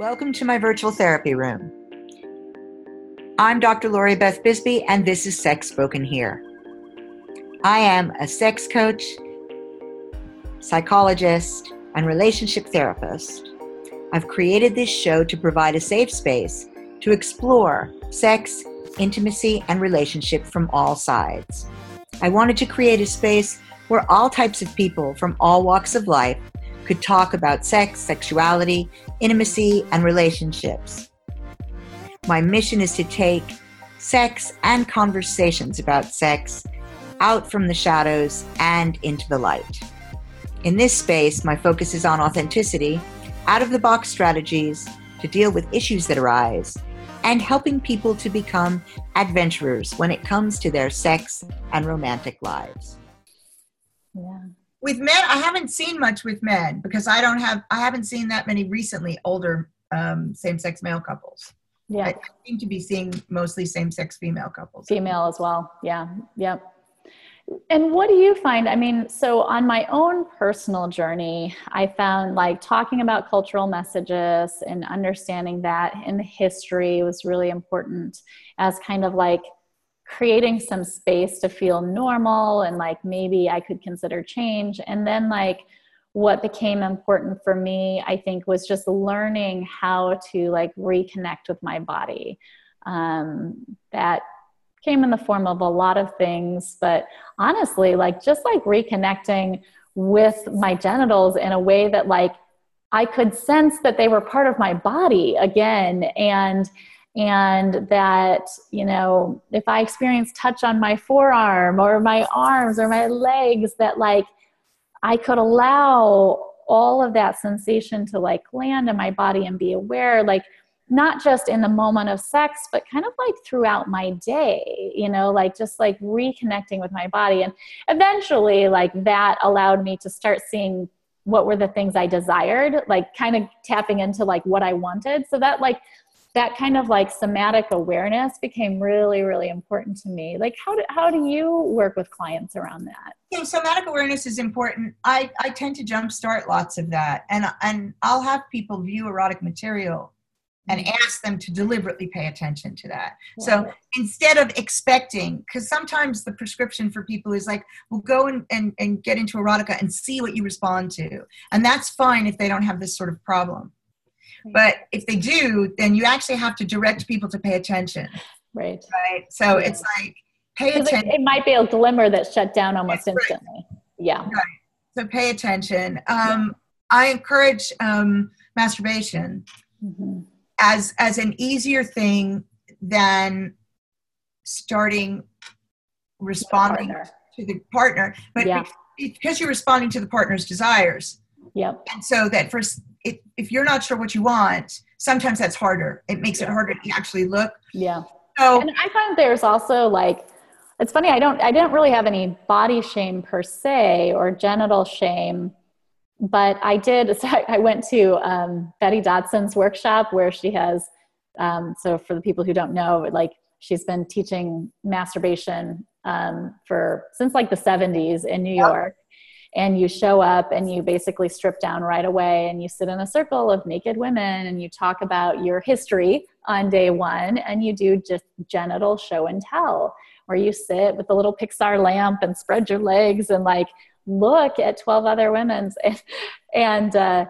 Welcome to my virtual therapy room. I'm Dr. Lori Beth Bisbey, and this is Sex Spoken Here. I am a sex coach, psychologist, and relationship therapist. I've created this show to provide a safe space to explore sex, intimacy, and relationship from all sides. I wanted to create a space where all types of people from all walks of life could talk about sex, sexuality, intimacy, and relationships. My mission is to take sex and conversations about sex out from the shadows and into the light. In this space, my focus is on authenticity, out of the box strategies to deal with issues that arise, and helping people to become adventurers when it comes to their sex and romantic lives. With men i haven't seen much with men because i don't have i haven't seen that many recently older um, same-sex male couples. Yeah. I seem to be seeing mostly same-sex female couples. Female as well. Yeah. Yep. And what do you find i mean so on my own personal journey i found like talking about cultural messages and understanding that in the history was really important as kind of like creating some space to feel normal and like maybe I could consider change. And then, like, what became important for me, I think, was just learning how to like reconnect with my body. Um, that came in the form of a lot of things, but honestly, like, just like reconnecting with my genitals in a way that, like, I could sense that they were part of my body again. And and that you know if i experience touch on my forearm or my arms or my legs that like i could allow all of that sensation to like land in my body and be aware like not just in the moment of sex but kind of like throughout my day you know like just like reconnecting with my body. And eventually like that allowed me to start seeing what were the things i desired like kind of tapping into like what i wanted. So that like that kind of like somatic awareness became really really important to me like how do, how do you work with clients around that so somatic awareness is important i i tend to jumpstart lots of that and and i'll have people view erotic material and mm-hmm. ask them to deliberately pay attention to that. So instead of expecting, because sometimes the prescription for people is like, well, go and, and, and get into erotica and see what you respond to. And that's fine if they don't have this sort of problem. But if they do, then you actually have to direct people to pay attention. Right. Right. So yeah. it's like pay attention. It, it, might be a glimmer that's shut down almost That's instantly. Yeah. Right. So pay attention. Um. I encourage um, masturbation mm-hmm. as as an easier thing than starting responding to the partner, but yeah. because you're responding to the partner's desires. Yep. And so that first if, if you're not sure what you want, sometimes that's harder. It makes yeah. it harder to actually look. Yeah. So, and I find there's also like, it's funny. I don't, I didn't really have any body shame per se or genital shame, but I did. So I, I went to um, Betty Dodson's workshop where she has. Um, so for the people who don't know, like she's been teaching masturbation um, for since like the 70s in New York and you show up and you basically strip down right away and you sit in a circle of naked women and you talk about your history on day one and you do just genital show and tell where you sit with a little pixar lamp and spread your legs and like look at 12 other women's and, uh,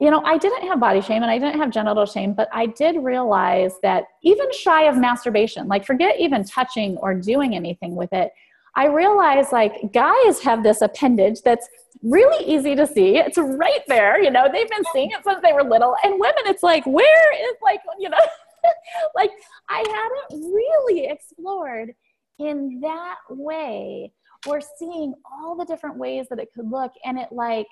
you know i didn't have body shame and i didn't have genital shame but i did realize that even shy of masturbation like forget even touching or doing anything with it I realized like guys have this appendage that's really easy to see. It's right there, you know, they've been seeing it since they were little. And women, it's like, where is like, you know, like I hadn't really explored in that way or seeing all the different ways that it could look. And it like,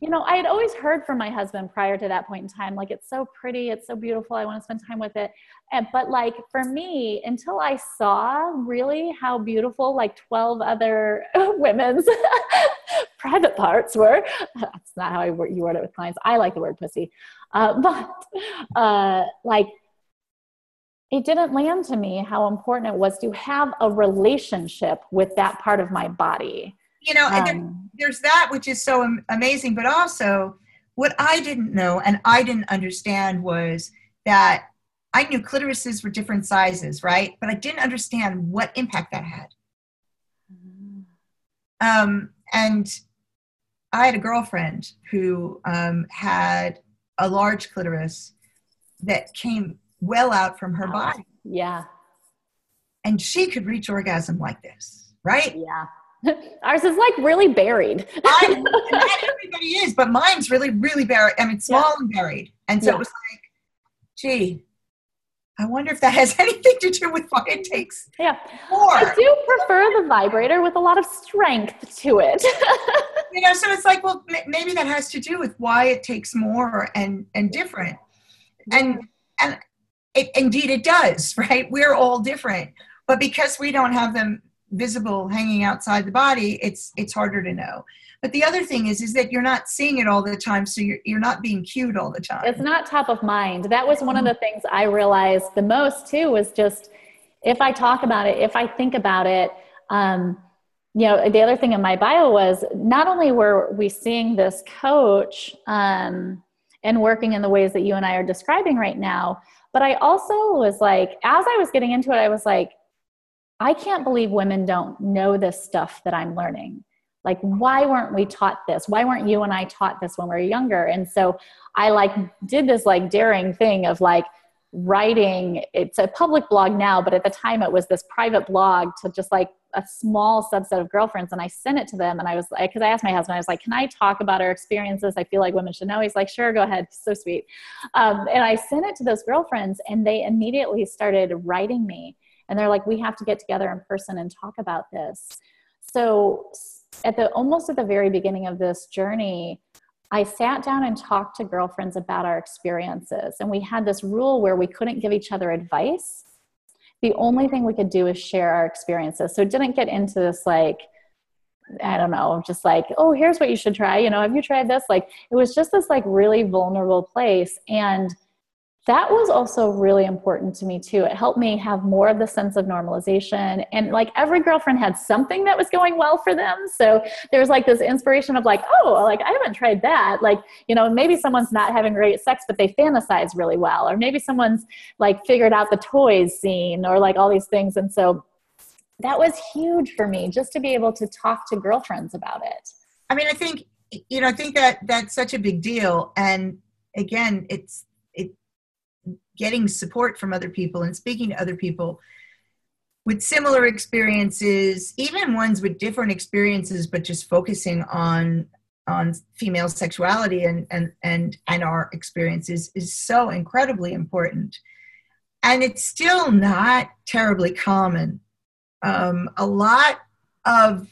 you know, I had always heard from my husband prior to that point in time, like, it's so pretty, it's so beautiful, I want to spend time with it. And, but, like, for me, until I saw really how beautiful, like, 12 other women's private parts were, that's not how I you word it with clients. I like the word pussy. Uh, but, uh, like, it didn't land to me how important it was to have a relationship with that part of my body you know, um, there, there's that which is so amazing, but also what I didn't know and I didn't understand was that I knew clitorises were different sizes, right? But I didn't understand what impact that had. Um, and I had a girlfriend who um, had a large clitoris that came well out from her body. Yeah. And she could reach orgasm like this, right? Yeah. Ours is like really buried. Everybody is, but mine's really, really buried. I mean, small yeah. and buried. And so yeah. it was like, gee, I wonder if that has anything to do with why it takes yeah. more. I do prefer the vibrator with a lot of strength to it. you know, so it's like, well, maybe that has to do with why it takes more and and different. And and it, indeed it does, right? We're all different, but because we don't have them visible hanging outside the body, it's it's harder to know. But the other thing is, is that you're not seeing it all the time, so you're you're not being cued all the time. It's not top of mind. That was one of the things I realized the most too. Was just if I talk about it, if I think about it. Um, you know, the other thing in my bio was not only were we seeing this coach um, and working in the ways that you and I are describing right now, but I also was like, as I was getting into it, I was like, I can't believe women don't know this stuff that I'm learning. Like, why weren't we taught this? Why weren't you and I taught this when we were younger? And so I like did this like daring thing of like writing. It's a public blog now, but at the time it was this private blog to just like a small subset of girlfriends. And I sent it to them. And I was like, because I asked my husband, I was like, can I talk about our experiences? I feel like women should know. He's like, sure, go ahead. So sweet. Um, and I sent it to those girlfriends, and they immediately started writing me and they're like we have to get together in person and talk about this so at the almost at the very beginning of this journey i sat down and talked to girlfriends about our experiences and we had this rule where we couldn't give each other advice the only thing we could do is share our experiences so it didn't get into this like I don't know, just like, oh, here's what you should try. You know, have you tried this? Like, it was just this like really vulnerable place. And that was also really important to me too. It helped me have more of the sense of normalization. And like every girlfriend had something that was going well for them. So there was like this inspiration of like, oh, like I haven't tried that. Like, you know, maybe someone's not having great sex, but they fantasize really well. Or maybe someone's like figured out the toys scene or like all these things. And so that was huge for me just to be able to talk to girlfriends about it. I mean, I think, you know, I think that that's such a big deal. And again, it's, getting support from other people and speaking to other people with similar experiences, even ones with different experiences, but just focusing on on female sexuality and and and and our experiences is so incredibly important, and it's still not terribly common. Um, a lot of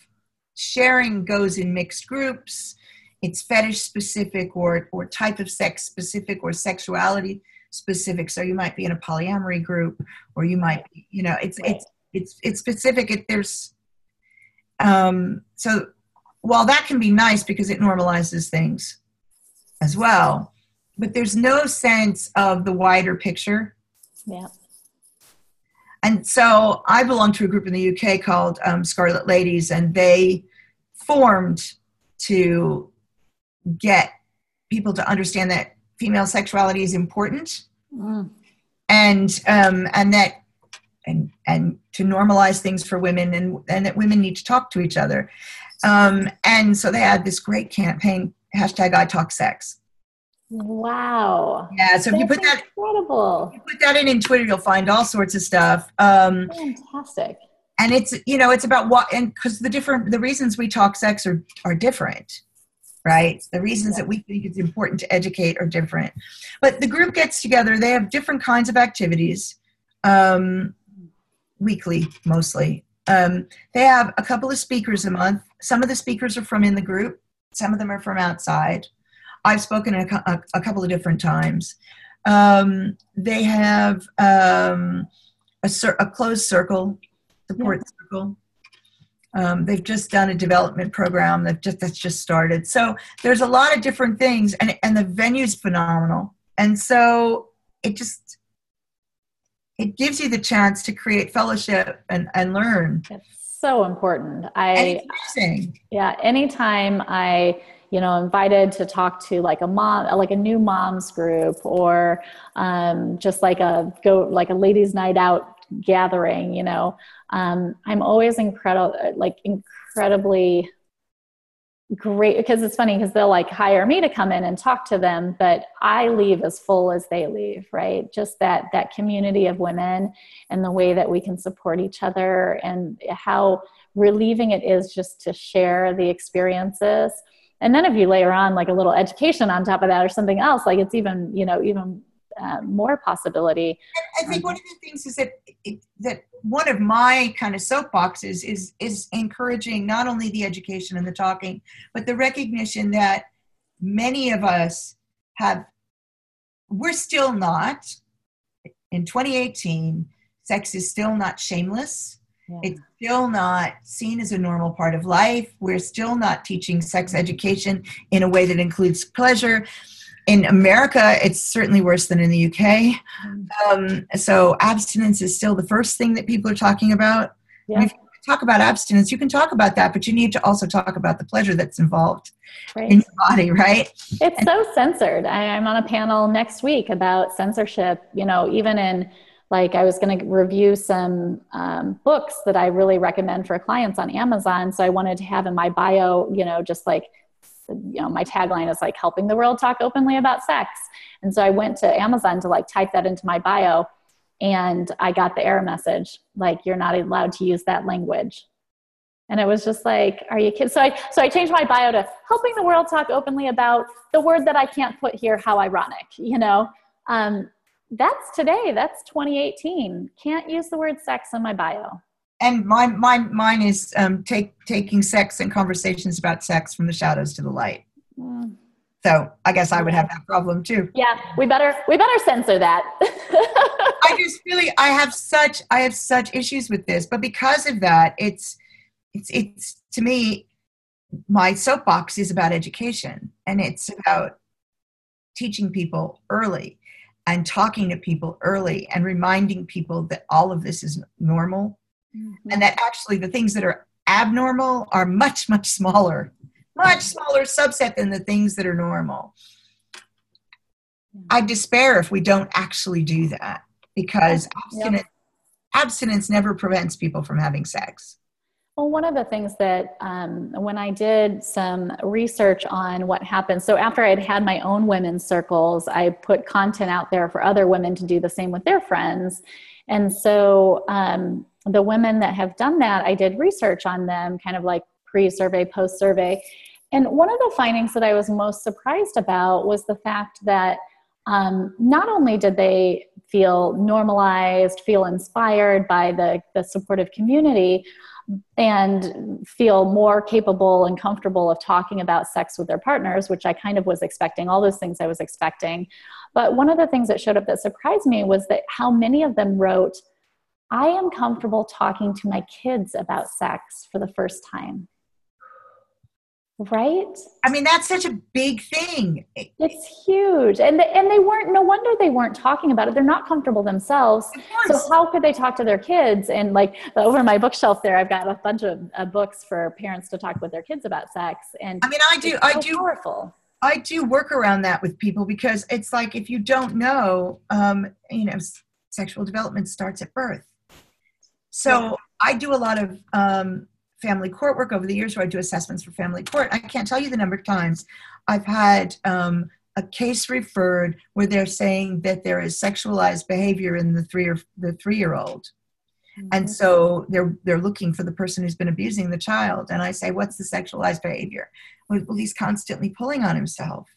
sharing goes in mixed groups. It's fetish specific or or type of sex specific or sexuality specific. So you might be in a polyamory group, or you might, be, you know, it's it's it's it's specific. It, there's um, so while that can be nice because it normalizes things as well, but there's no sense of the wider picture. Yeah. And so I belong to a group in the UK called um, Scarlet Ladies, and they formed to get people to understand that female sexuality is important mm. and um, and that and and to normalize things for women and and that women need to talk to each other. Um, and so they had this great campaign hashtag i talk sex. Wow. Yeah so That's if you put that incredible. you put that in in twitter you'll find all sorts of stuff. Um, fantastic. and it's you know it's about what and because the different the reasons we talk sex are are different right? The reasons that we think it's important to educate are different. But the group gets together, they have different kinds of activities, um, weekly mostly. Um, they have a couple of speakers a month. Some of the speakers are from in the group, some of them are from outside. I've spoken a, a, a couple of different times. Um, they have um, a, a, closed circle, support yeah. circle. Um, they've just done a development program that just that's just started. So there's a lot of different things, and and the venue's phenomenal. And so it just it gives you the chance to create fellowship and and learn. It's so important. I yeah. Anytime I you know invited to talk to like a mom like a new moms group or um, just like a go like a ladies night out gathering you know um, i'm always incredible like incredibly great because it's funny because they'll like hire me to come in and talk to them but i leave as full as they leave right? Just that that community of women and the way that we can support each other and how relieving it is just to share the experiences. And then if you layer on like a little education on top of that or something else like it's even you know even uh, more possibility. I think um, one of the things is that it, that one of my kind of soapboxes is is encouraging not only the education and the talking, but the recognition that many of us have. We're still not in 2018. Sex is still not shameless. Yeah. It's still not seen as a normal part of life. We're still not teaching sex education in a way that includes pleasure in America, it's certainly worse than in the UK. Um, so abstinence is still the first thing that people are talking about. Yeah. If you talk about abstinence, you can talk about that, but you need to also talk about the pleasure that's involved right. in your body, right? It's and- so censored. I, I'm on a panel next week about censorship. You know, even in like I was going to review some um, books that I really recommend for clients on Amazon. So I wanted to have in my bio, you know, just like you know my tagline is like helping the world talk openly about sex. And so i went to amazon to like type that into my bio and i got the error message like you're not allowed to use that language. And it was just like are you kidding so i so i changed my bio to helping the world talk openly about the word that i can't put here how ironic you know? Um, that's today. That's 2018 can't use the word sex in my bio and mine, mine, mine is um, take, taking sex and conversations about sex from the shadows to the light. Mm. So I guess I would have that problem too. Yeah, we better we better censor that. I just really I have such I have such issues with this, but because of that, it's it's it's to me my soapbox is about education and it's about teaching people early and talking to people early and reminding people that all of this is normal mm-hmm. and that actually the things that are abnormal are much much smaller much smaller subset than the things that are normal i despair if we don't actually do that because abstinence, abstinence never prevents people from having sex well, one of the things that um, when I did some research on what happened, so after I'd had my own women's circles, I put content out there for other women to do the same with their friends. And so um, the women that have done that, I did research on them, kind of like pre survey, post survey. And one of the findings that I was most surprised about was the fact that um, not only did they feel normalized, feel inspired by the, the supportive community, and feel more capable and comfortable of talking about sex with their partners, which I kind of was expecting, all those things I was expecting. But one of the things that showed up that surprised me was that how many of them wrote, I am comfortable talking to my kids about sex for the first time. Right? I mean, that's such a big thing. It's huge. And they, and they weren't, no wonder they weren't talking about it. They're not comfortable themselves. So, how could they talk to their kids? And like over my bookshelf there, I've got a bunch of uh, books for parents to talk with their kids about sex. And I mean, I do, so I do. Powerful. I do work around that with people because it's like if you don't know, um, you know, sexual development starts at birth. So. I do a lot of um, family court work over the years where I do assessments for family court. I can't tell you the number of times I've had um, a case referred where they're saying that there is sexualized behavior in the three or the three year old. Mm-hmm. And so they're they're looking for the person who's been abusing the child. And I say, what's the sexualized behavior? Well, he's constantly pulling on himself.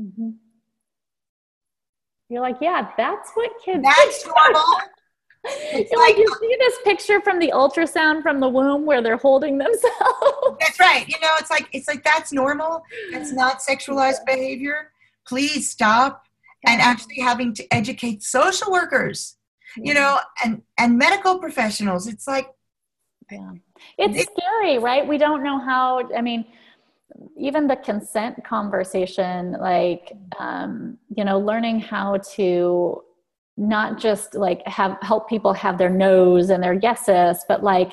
Mm-hmm. You're like, yeah, that's what kids. That's normal. It's like, like you see this picture from the ultrasound from the womb where they're holding themselves. That's right. You know, it's like it's like that's normal. That's not sexualized behavior. Please stop. And actually having to educate social workers, you know, and and medical professionals. It's like yeah. It's it, scary, right? We don't know how I mean even the consent conversation like um, you know learning how to not just like have help people have their no's and their yeses but like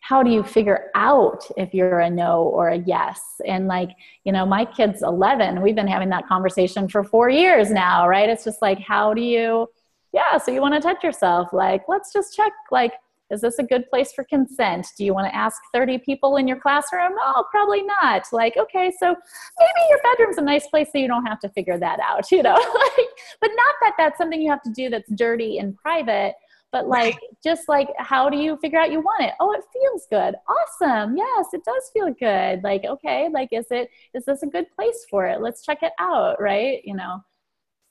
how do you figure out if you're a no or a yes? And like you know my kid's 11 we've been having that conversation for four years now right? It's just like how do you yeah so you want to touch yourself. Like let's just check like is this a good place for consent? Do you want to ask 30 people in your classroom? Oh probably not. Like okay so maybe your bedroom's a nice place so you don't have to figure that out you know? But that's something you have to do that's dirty and private but like right. just like how do you figure out you want it? Oh it feels good. Awesome. Yes it does feel good. Like okay like is it is this a good place for it? Let's check it out right? You know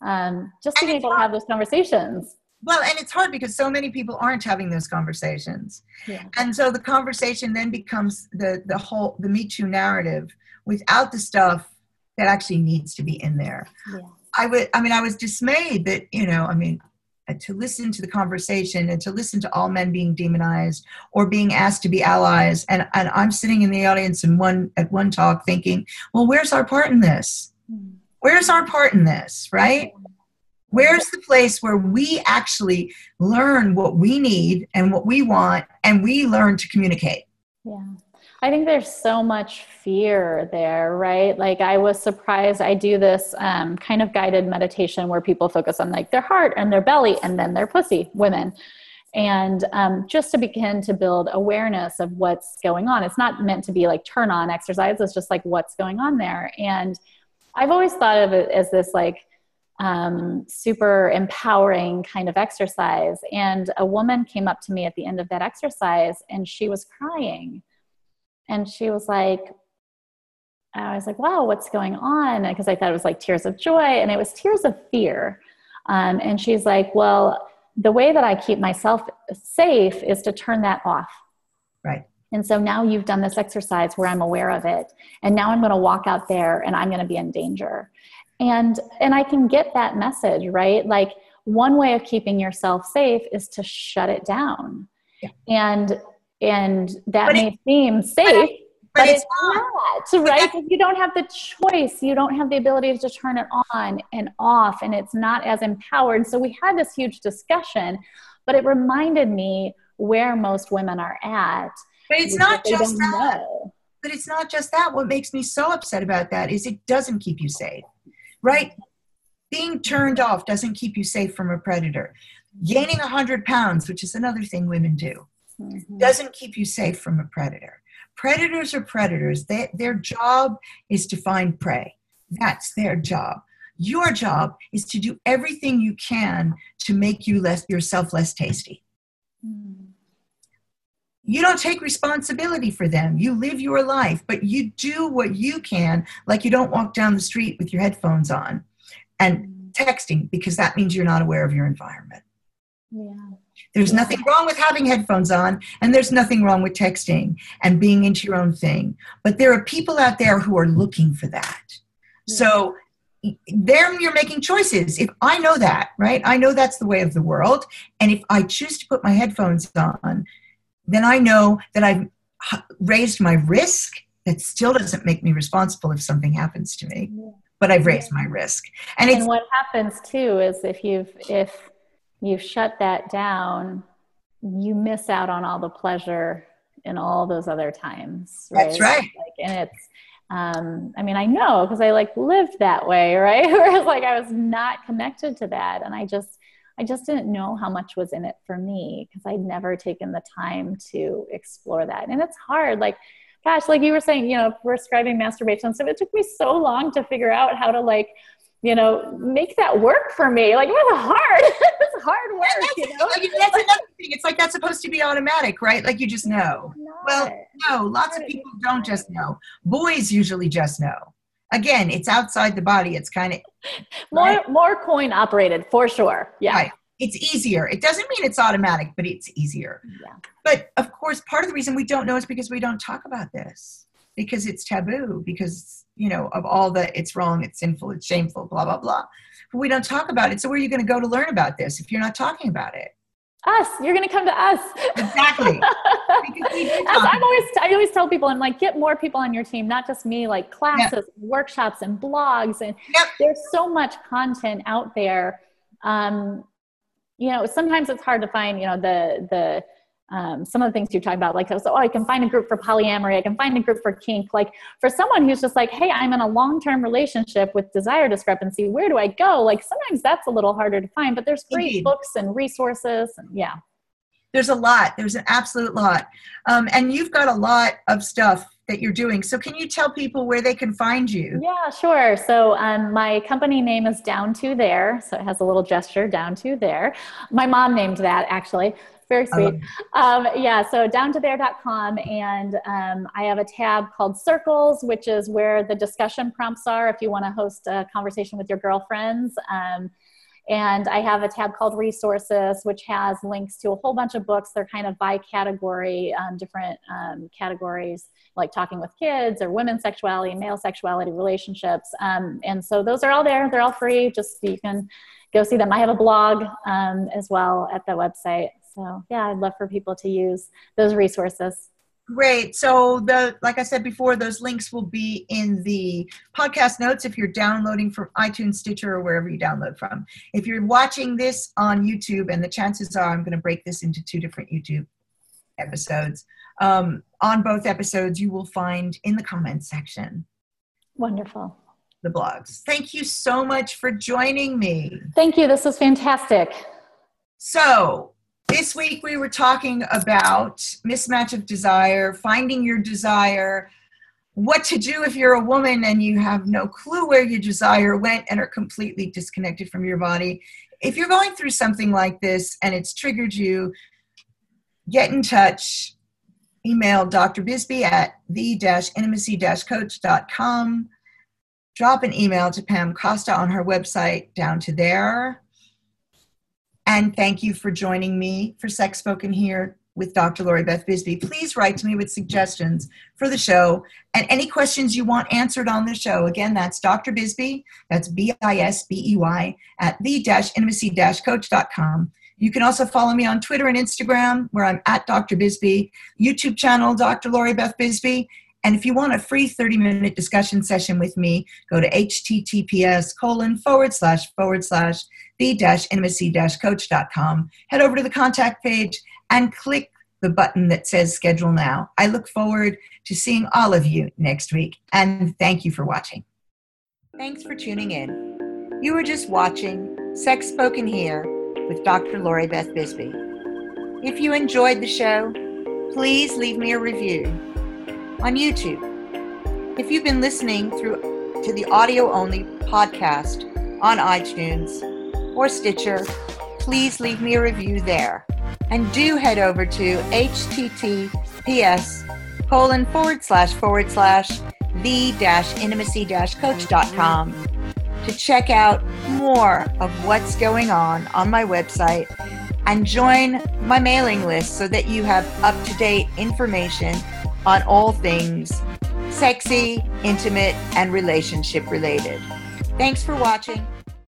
um just being able to have those conversations. Well and it's hard because so many people aren't having those conversations. Yeah. and so the conversation then becomes the the whole the me too narrative without the stuff that actually needs to be in there. Yeah. I would i mean i was dismayed that you know i mean uh, to listen to the conversation and to listen to all men being demonized or being asked to be allies. And, and i'm sitting in the audience in one at one talk thinking well where's our part in this? Hmm. Where's our part in this right? Where's the place where we actually learn what we need and what we want and we learn to communicate? Yeah I think there's so much fear there, right? Like I was surprised. I do this um, kind of guided meditation where people focus on like their heart and their belly and then their pussy, women. And um, just to begin to build awareness of what's going on. It's not meant to be like turn on exercise, it's just like what's going on there. And I've always thought of it as this like um, super empowering kind of exercise. And a woman came up to me at the end of that exercise and she was crying and she was like, I was like, wow, what's going on? Because I thought it was like tears of joy, and it was tears of fear. Um, and she's like, well, the way that I keep myself safe is to turn that off. Right. And so now you've done this exercise where I'm aware of it. And now I'm going to walk out there and I'm going to be in danger. And and I can get that message, right? Like one way of keeping yourself safe is to shut it down. Yeah. And and that but may it, seem safe but, but it's, it's, not, right? because you don't have the choice. You don't have the ability to turn it on and off and it's not as empowered. So we had this huge discussion but it reminded me where most women are at but it's not just that. know. but it's not just that. What makes me so upset about that is it doesn't keep you safe right? Being turned off doesn't keep you safe from a predator. Gaining 100 pounds which is another thing women do mm-hmm. doesn't keep you safe from a predator. Predators are predators. They, their job is to find prey. That's their job. Your job is to do everything you can to make you less yourself less tasty. Mm. You don't take responsibility for them. You live your life, but you do what you can, like you don't walk down the street with your headphones on and mm. texting because that means you're not aware of your environment. Yeah. There's nothing wrong with having headphones on, and there's nothing wrong with texting and being into your own thing. But there are people out there who are looking for that. Hmm. So there you're making choices. If I know that, right? I know that's the way of the world. And if I choose to put my headphones on, then I know that I've raised my risk. That still doesn't make me responsible if something happens to me, but I've raised my risk. And, and what happens too is if you've if you shut that down, you miss out on all the pleasure in all those other times. Right? That's right. Like, and it's, um, I mean, I know because I like lived that way, right? Whereas like I was not connected to that, and I just, I just didn't know how much was in it for me because I'd never taken the time to explore that, and it's hard. Like, gosh, like you were saying, you know, prescribing masturbation stuff. It took me so long to figure out how to like you know, make that work for me. Like it was hard. it's hard work, you know. Like, that's another thing. It's like that's supposed to be automatic, right? Like you just know. Well, no, lots of people don't just know. Boys usually just know. Again, it's outside the body. It's kind of more right? more coin operated for sure. Yeah. Right. It's easier. It doesn't mean it's automatic, but it's easier. Yeah. But of course, part of the reason we don't know is because we don't talk about this because it's taboo because you know, of all the it's wrong, it's sinful, it's shameful, blah, blah, blah. But we don't talk about it. So where are you going to go to learn about this if you're not talking about it? Us. You're going to come to us. Exactly. I'm always, I always tell people, I'm like, get more people on your team, not just me, like classes, yep. workshops, and blogs. And yep. there's so much content out there. Um, you know, sometimes it's hard to find, you know, the, the, um, some of the things you talk about, like, oh, I can find a group for polyamory, I can find a group for kink. Like, for someone who's just like, hey, I'm in a long term relationship with desire discrepancy, where do I go? Like, sometimes that's a little harder to find, but there's free Indeed. books and resources. And yeah. There's a lot. There's an absolute lot. Um, and you've got a lot of stuff that you're doing. So, can you tell people where they can find you? Yeah, sure. So, um, my company name is Down to There. So, it has a little gesture, Down to There. My mom named that actually very sweet. Um, yeah, so down to there.com. And um, I have a tab called Circles, which is where the discussion prompts are if you want to host a conversation with your girlfriends. Um, and I have a tab called Resources, which has links to a whole bunch of books. They're kind of by category, um, different um, categories, like talking with kids or women's sexuality, male sexuality, relationships. Um, and so those are all there. They're all free. Just you can go see them. I have a blog um, as well at the website. So yeah, I'd love for people to use those resources. Great. So the like I said before, those links will be in the podcast notes if you're downloading from iTunes, Stitcher, or wherever you download from. If you're watching this on YouTube, and the chances are I'm going to break this into two different YouTube episodes. Um, on both episodes, you will find in the comments section. Wonderful. The blogs. Thank you so much for joining me. Thank you. This was fantastic. So, this week we were talking about mismatch of desire, finding your desire, what to do if you're a woman and you have no clue where your desire went and are completely disconnected from your body. If you're going through something like this and it's triggered you, get in touch. Email Dr. Bisbey at the-intimacy-coach.com. Drop an email to Pam Costa on her website down to there and thank you for joining me for Sex Spoken Here with Dr. Lori Beth Bisbey. Please write to me with suggestions for the show and any questions you want answered on the show. Again, that's Dr. Bisbey, that's B I S B E Y, at the intimacy coach.com. You can also follow me on Twitter and Instagram, where I'm at Dr. Bisbey, YouTube channel, Dr. Lori Beth Bisbey, and if you want a free 30 minute discussion session with me, go to https colon forward slash forward slash the dash intimacy dash coach.com. Head over to the contact page and click the button that says schedule now. I look forward to seeing all of you next week. And thank you for watching. Thanks for tuning in. You were just watching Sex Spoken Here with Dr. Lori Beth Bisbey. If you enjoyed the show, please leave me a review on YouTube. If you've been listening through to the audio only podcast on iTunes or Stitcher, please leave me a review there. And do head over to https colon forward slash forward slash the dash intimacy dash coach.com to check out more of what's going on on my website and join my mailing list so that you have up to date information on all things sexy, intimate, and relationship related. Thanks for watching.